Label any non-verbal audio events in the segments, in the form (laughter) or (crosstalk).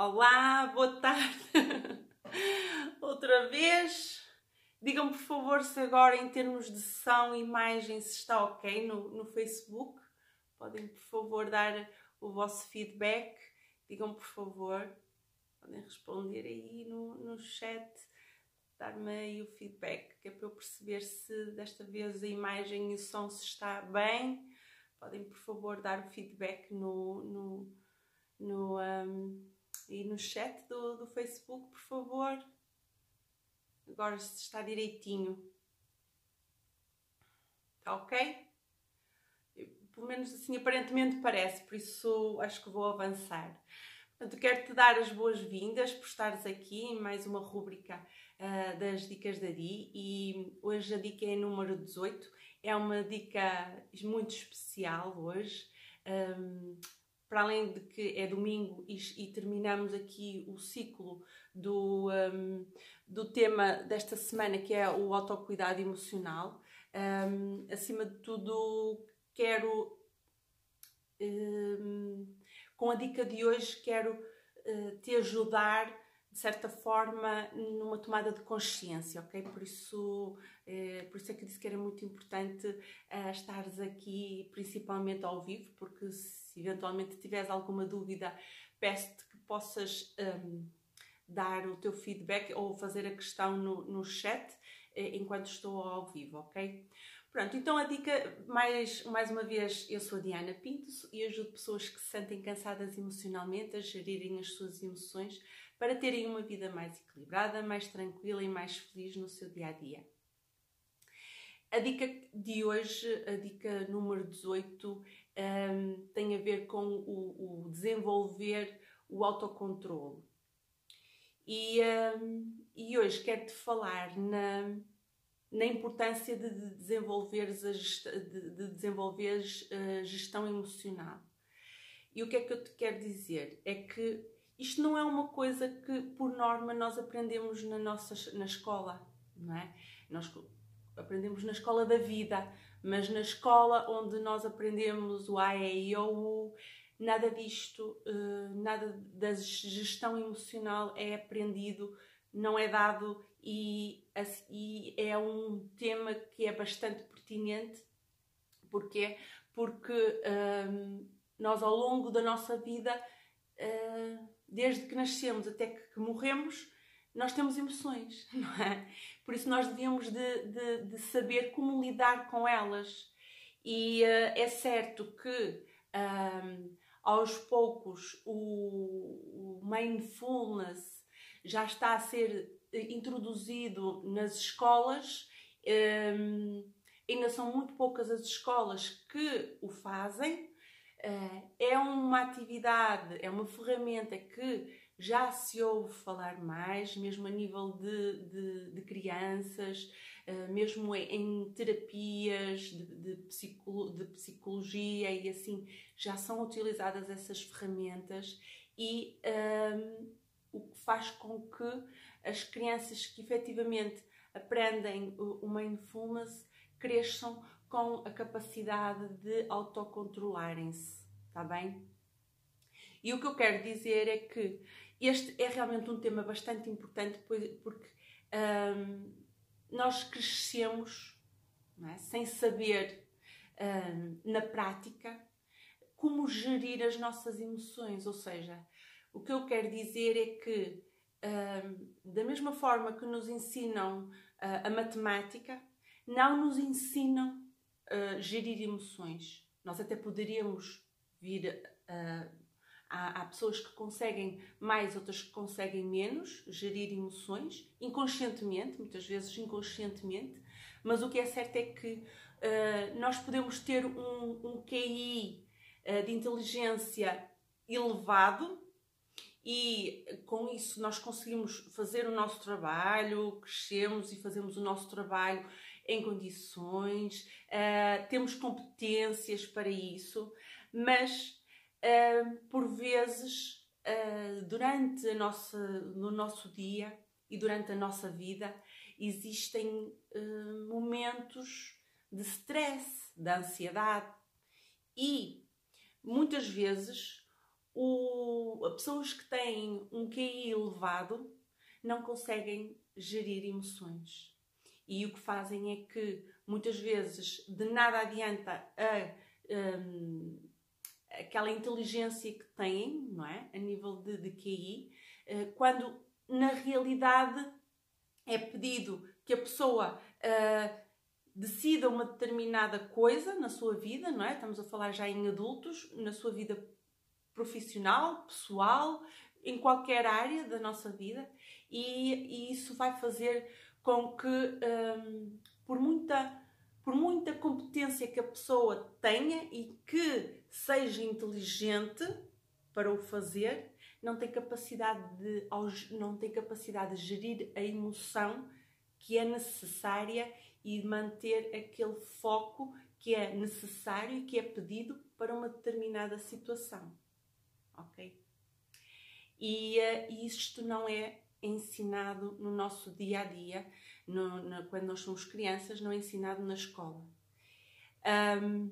Olá, boa tarde. (laughs) Outra vez. Digam por favor se agora em termos de som e imagem se está ok no, no Facebook. Podem por favor dar o vosso feedback. Digam por favor. Podem responder aí no, no chat. Dar-me aí o feedback, que é para eu perceber se desta vez a imagem e o som se está bem. Podem por favor dar o feedback no, no, no um, e no chat do, do Facebook, por favor. Agora se está direitinho. Está ok? Pelo menos assim aparentemente parece, por isso acho que vou avançar. Portanto, quero-te dar as boas-vindas por estares aqui em mais uma rúbrica uh, das Dicas da Di e hoje a dica é número 18. É uma dica muito especial hoje. Um, para além de que é domingo e, e terminamos aqui o ciclo do, um, do tema desta semana, que é o autocuidado emocional, um, acima de tudo, quero, um, com a dica de hoje, quero uh, te ajudar de certa forma, numa tomada de consciência, ok? Por isso, eh, por isso é que disse que era muito importante uh, estares aqui, principalmente ao vivo, porque eventualmente tiveres alguma dúvida, peço-te que possas um, dar o teu feedback ou fazer a questão no, no chat eh, enquanto estou ao vivo, ok? Pronto, então a dica, mais, mais uma vez, eu sou a Diana Pinto e ajudo pessoas que se sentem cansadas emocionalmente a gerirem as suas emoções para terem uma vida mais equilibrada, mais tranquila e mais feliz no seu dia a dia. A dica de hoje, a dica número 18, um, tem a ver com o, o desenvolver o autocontrole. E, um, e hoje quero-te falar na, na importância de, de desenvolveres a gestão, de, de desenvolveres gestão emocional. E o que é que eu te quero dizer? É que isto não é uma coisa que, por norma, nós aprendemos na, nossa, na escola, não é? Nós aprendemos na escola da vida, mas na escola onde nós aprendemos o A, E, I, O, U, nada disto, eh, nada da gestão emocional é aprendido, não é dado e, é um tema que é bastante pertinente. Porquê? Porque ehm, nós, ao longo da nossa vida, uh, desde que nascemos até que morremos, nós temos emoções, (laughs) não é? Por isso nós devíamos de, de, de saber como lidar com elas. E uh, é certo que um, aos poucos o, o mindfulness já está a ser introduzido nas escolas. Um, ainda são muito poucas as escolas que o fazem, eh, é uma atividade, é uma ferramenta que já se ouve falar mais, mesmo a nível de, de, de crianças, eh, mesmo em terapias de, de, psicolo, de psicologia e assim, já são utilizadas essas ferramentas e um, ehm, o que faz com que as crianças que efetivamente aprendem o mindfulness cresçam com a capacidade de autocontrolarem-se, está bem? E o que eu quero dizer é que este é realmente um tema bastante importante porque hum, nós crescemos é? sem saber hum, na prática como gerir as nossas emoções, ou seja, o que eu quero dizer é que hum, da mesma forma que nos ensinam uh, a matemática, não nos ensinam uh, gerir emoções. Nós até poderíamos vir uh, há, há, pessoas que conseguem mais, outras que conseguem menos gerir emoções, inconscientemente, muitas vezes inconscientemente, mas o que é certo é que uh, nós podemos ter um, um QI uh, de inteligência elevado e com isso nós conseguimos fazer o nosso trabalho, crescemos e fazemos o nosso trabalho em condições, uh, temos competências para isso, mas uh, por vezes uh, durante a nossa, no nosso dia e durante a nossa vida existem momentos de stress, de ansiedade e muitas vezes o, pessoas que têm um QI elevado não conseguem gerir emoções. E o que fazem é que muitas vezes de nada adianta a, um, aquela inteligência que têm, não é? A nível de, de QI, uh, quando na realidade é pedido que a pessoa uh, decida uma determinada coisa na sua vida, não é? Estamos a falar já em adultos, na sua vida profissional, pessoal, em qualquer área da nossa vida, e, e isso vai fazer com que, um, por muita por muita competência que a pessoa tenha e que seja inteligente para o fazer, não tem capacidade de não tem capacidade de gerir a emoção que é necessária e manter aquele foco que é necessário e que é pedido para uma determinada situação. Ok? E uh, isto não é ensinado no nosso dia a dia, no, no, quando nós somos crianças, não é ensinado na escola. Um,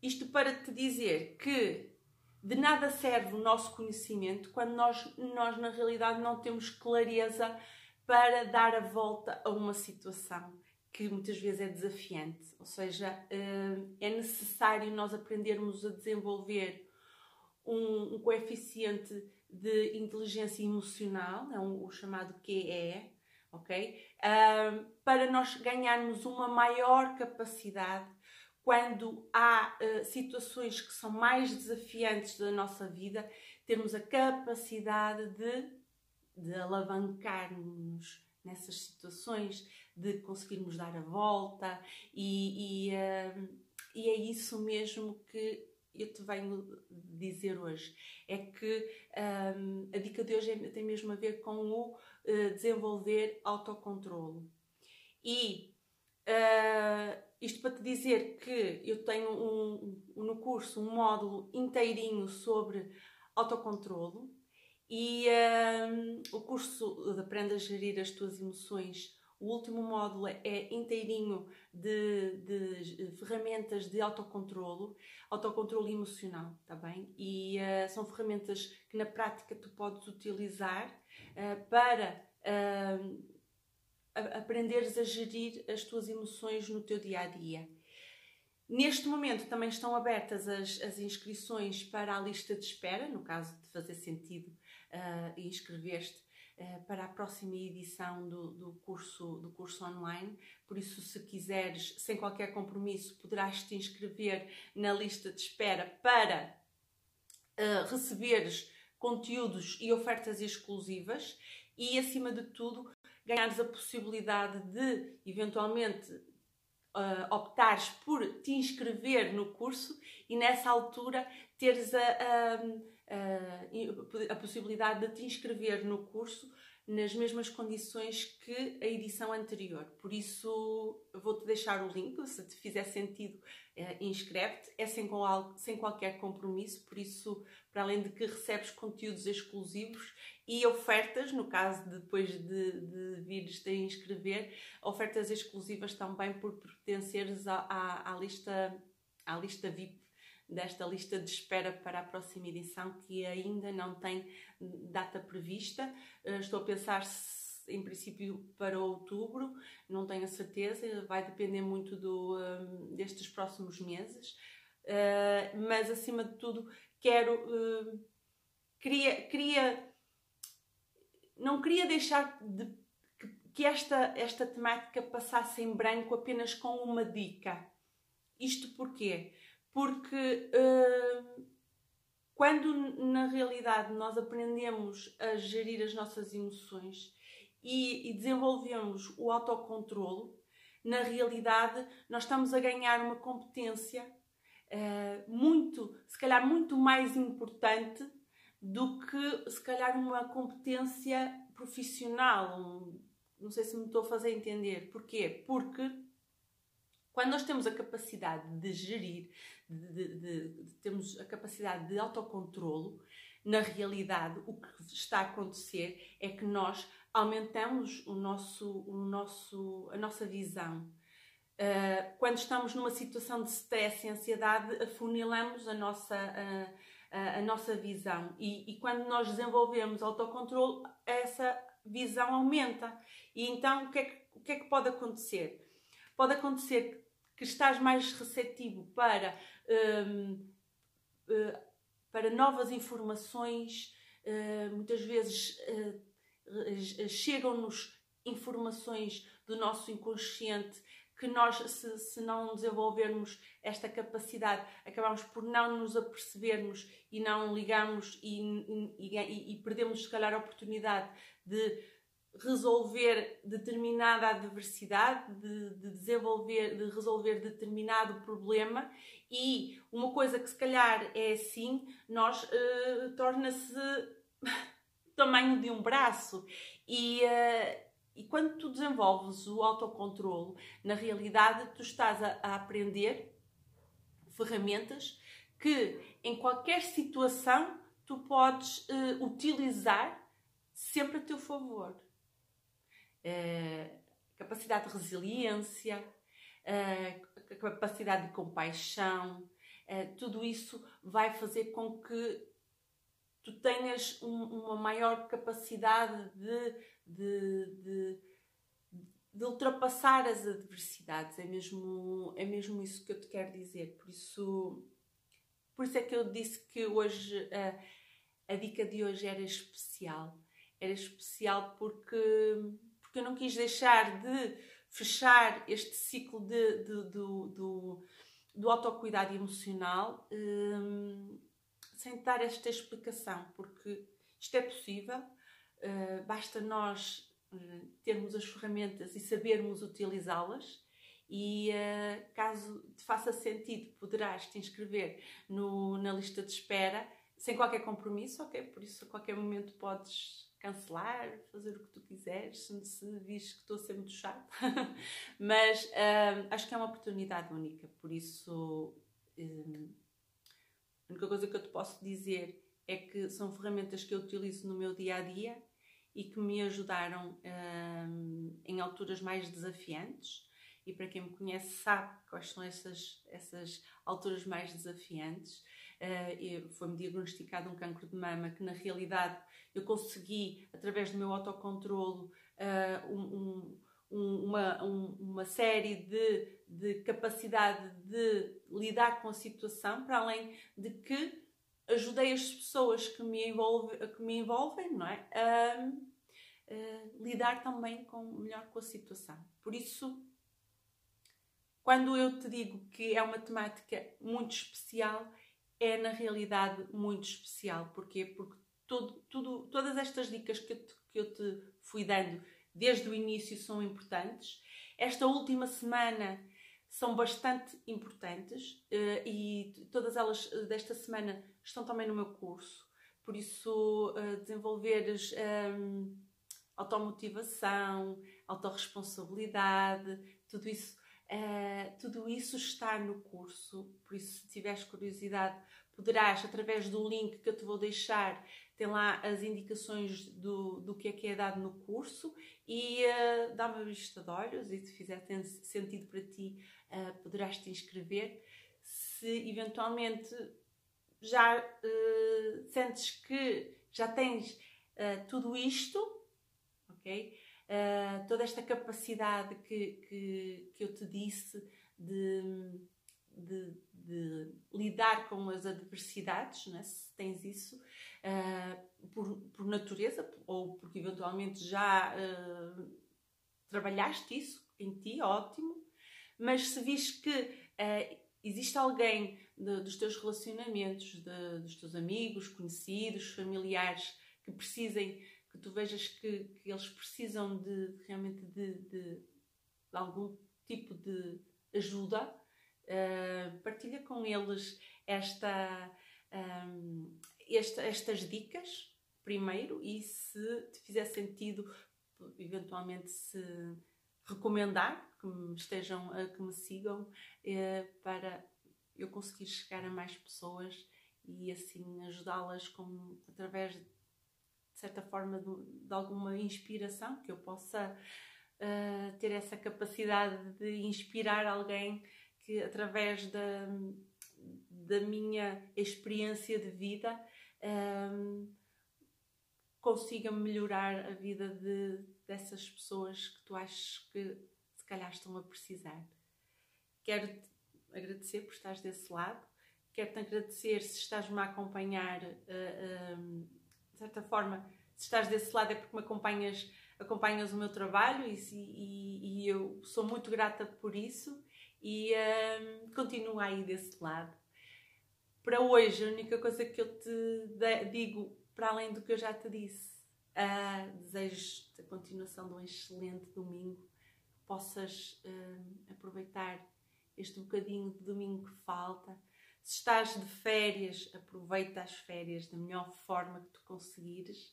isto para te dizer que de nada serve o nosso conhecimento quando nós, nós na realidade não temos clareza para dar a volta a uma situação que muitas vezes é desafiante. Ou seja, é necessário nós aprendermos a desenvolver um, um coeficiente de inteligência emocional, é um, o chamado QE, ok? para nós ganharmos uma maior capacidade quando há uh, situações que são mais desafiantes da nossa vida, termos a capacidade de, de alavancar-nos nessas situações, de conseguirmos dar a volta, e, e, uh, e é isso mesmo que eu te venho dizer hoje. É que um, a dica de hoje é, tem mesmo a ver com o uh, desenvolver autocontrolo. E uh, isto para te dizer que eu tenho um, um, no curso um módulo inteirinho sobre autocontrolo e um, o curso de Aprenda a Gerir as Tuas Emoções o último módulo é inteirinho de, de ferramentas de autocontrolo, autocontrolo emocional, tá bem? E uh, são ferramentas que na prática tu podes utilizar uh, para uh, aprenderes a gerir as tuas emoções no teu dia a dia. Neste momento também estão abertas as, as inscrições para a lista de espera, no caso de fazer sentido uh, inscrever-te para a próxima edição do, do, curso, do curso online. Por isso, se quiseres, sem qualquer compromisso, poderás te inscrever na lista de espera para uh, receberes conteúdos e ofertas exclusivas e, acima de tudo, ganhares a possibilidade de, eventualmente, uh, optares por te inscrever no curso e, nessa altura, teres a, a uh, a possibilidade de te inscrever no curso nas mesmas condições que a edição anterior. Por isso, vou-te deixar o link, se te fizer sentido, uh, inscreve-te. É sem, sem qualquer compromisso, por isso, para além de que recebes conteúdos exclusivos e ofertas, no caso de depois de, de vires te inscrever, ofertas exclusivas também por pertenceres à, à, à lista, à lista VIP desta lista de espera para a próxima edição, que ainda não tem data prevista. Eh, estou a pensar em princípio para outubro, não tenho a certeza, vai depender muito do, um, destes próximos meses. Uh, mas acima de tudo, quero. Queria, queria. Não queria deixar de, que esta, esta temática passasse em branco apenas com uma dica. Isto porquê? Porque uh, quando na realidade nós aprendemos a gerir as nossas emoções e, e desenvolvemos o autocontrolo, na realidade nós estamos a ganhar uma competência uh, muito, se calhar muito mais importante do que se calhar uma competência profissional. Não sei se me estou a fazer entender. Porquê? Porque quando nós temos a capacidade de gerir, de, de, de, de temos a capacidade de autocontrolo, na realidade o que está a acontecer é que nós aumentamos o nosso, o nosso, a nossa visão. Uh, quando estamos numa situação de stress e ansiedade, afunilamos a nossa, a, a nossa visão. E, e, quando nós desenvolvemos autocontrole, essa visão aumenta. E então o que, é que, o que é que pode acontecer? Pode acontecer que estás mais receptivo para, um, uh, para novas informações, uh, muitas vezes uh, chegam-nos informações do nosso inconsciente que nós, se, se, não desenvolvermos esta capacidade, acabamos por não nos apercebermos e não ligarmos e, e, e, e perdemos, se calhar, a oportunidade de resolver determinada adversidade, de, de, desenvolver, de resolver determinado problema e uma coisa que se calhar é assim, nós uh, torna-se (laughs) tamanho de um braço e, uh, e quando tu desenvolves o autocontrole, na realidade tu estás a, a aprender ferramentas que em qualquer situação tu podes uh, utilizar sempre a teu favor. Uh, capacidade de resiliência, uh, capacidade de compaixão, uh, tudo isso vai fazer com que tu tenhas um, uma maior capacidade de, de, de, de, ultrapassar as adversidades. É mesmo, é mesmo isso que eu te quero dizer. Por isso, por isso é que eu disse que hoje a dica de hoje era especial era especial porque, porque eu não quis deixar de fechar este ciclo de, de, do, do, do autocuidado emocional um, sem dar esta explicação, porque isto é possível, uh, basta nós uh, termos as ferramentas e sabermos utilizá-las. E uh, caso te faça sentido, poderás te inscrever no, na lista de espera sem qualquer compromisso, ok? Por isso, a qualquer momento podes cancelar, fazer o que tu quiseres, se, se vis que estou a ser muito chato. (laughs) Mas um, acho que é uma oportunidade única, por isso um, a única coisa que eu te posso dizer é que são ferramentas que eu utilizo no meu dia a dia e que me ajudaram um, em alturas mais desafiantes. E para quem me conhece sabe quais são essas, essas alturas mais desafiantes. Uh, Foi-me diagnosticado um cancro de mama que, na realidade, eu consegui, através do meu autocontrolo, uh, um, um, uma, um, uma série de, de capacidade de lidar com a situação, para além de que ajudei as pessoas que me, envolve, que me envolvem não é? a, a lidar também com, melhor com a situação. Por isso, quando eu te digo que é uma temática muito especial, é na realidade muito especial. Porquê? Porque todo, tudo, todas estas dicas que eu, te, que eu te fui dando desde o início são importantes. Esta última semana são bastante importantes uh, e todas elas uh, desta semana estão também no meu curso. Por isso, uh, desenvolveres um, ehm, automotivação, autorresponsabilidade, tudo isso, tudo isso está no curso. Por isso, se tiveres curiosidade, poderás, através do link que eu te vou deixar, tem lá as indicações do, do que é que é dado no curso e uh, dá uma vista de olhos e se fizer sentido para ti, uh, poderás te inscrever. Se eventualmente já uh, sentes que já tens uh, tudo isto, ok? Toda esta capacidade que, que, que eu te disse de, de, de lidar com as adversidades, né? se tens isso, uh, por, por, natureza ou porque eventualmente já uh, trabalhaste isso em ti, ótimo, mas se vis que existe alguém de, dos teus relacionamentos, de, dos teus amigos, conhecidos, familiares que precisem, que tu vejas que, que eles precisam de realmente de, de, de algum tipo de ajuda, uh, partilha com eles esta, um, esta, estas dicas primeiro e se te fizer sentido, eventualmente se recomendar que me estejam, que me sigam eh, para eu conseguir chegar a mais pessoas e assim ajudá-las através certa forma de, de alguma inspiração que eu possa uh, ter essa capacidade de inspirar alguém que através da da minha experiência de vida um, consiga melhorar a vida de, dessas pessoas que tu achas que se calhar estão a precisar. Quero-te agradecer por estares desse lado, quero-te agradecer se estás-me a acompanhar, uh, um, de certa forma, se estás desse lado é porque me acompanhas, acompanhas o meu trabalho e, e, e eu sou muito grata por isso e um, continuo aí desse lado. Para hoje, a única coisa que eu te digo, para além do que eu já te disse, uh, desejo a continuação de um excelente domingo, que possas uh, aproveitar este bocadinho de domingo que falta. Se estás de férias, aproveita as férias da melhor forma que tu conseguires.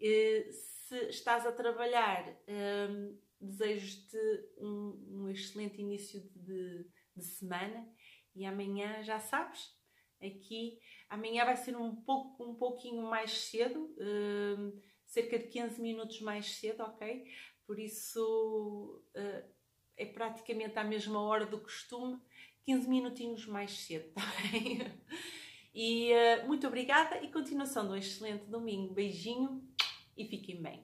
Uh, se estás a trabalhar, um, desejo-te um, excelente início de, de semana e amanhã já sabes, aqui. Amanhã vai ser um, pouco, um pouquinho mais cedo, uh, cerca de 15 minutos mais cedo, ok? Por isso uh, é praticamente à mesma hora do costume, 15 minutinhos mais cedo, tá bem? (laughs) E uh, muito obrigada e continuação de um excelente domingo. Beijinho e fiquem bem.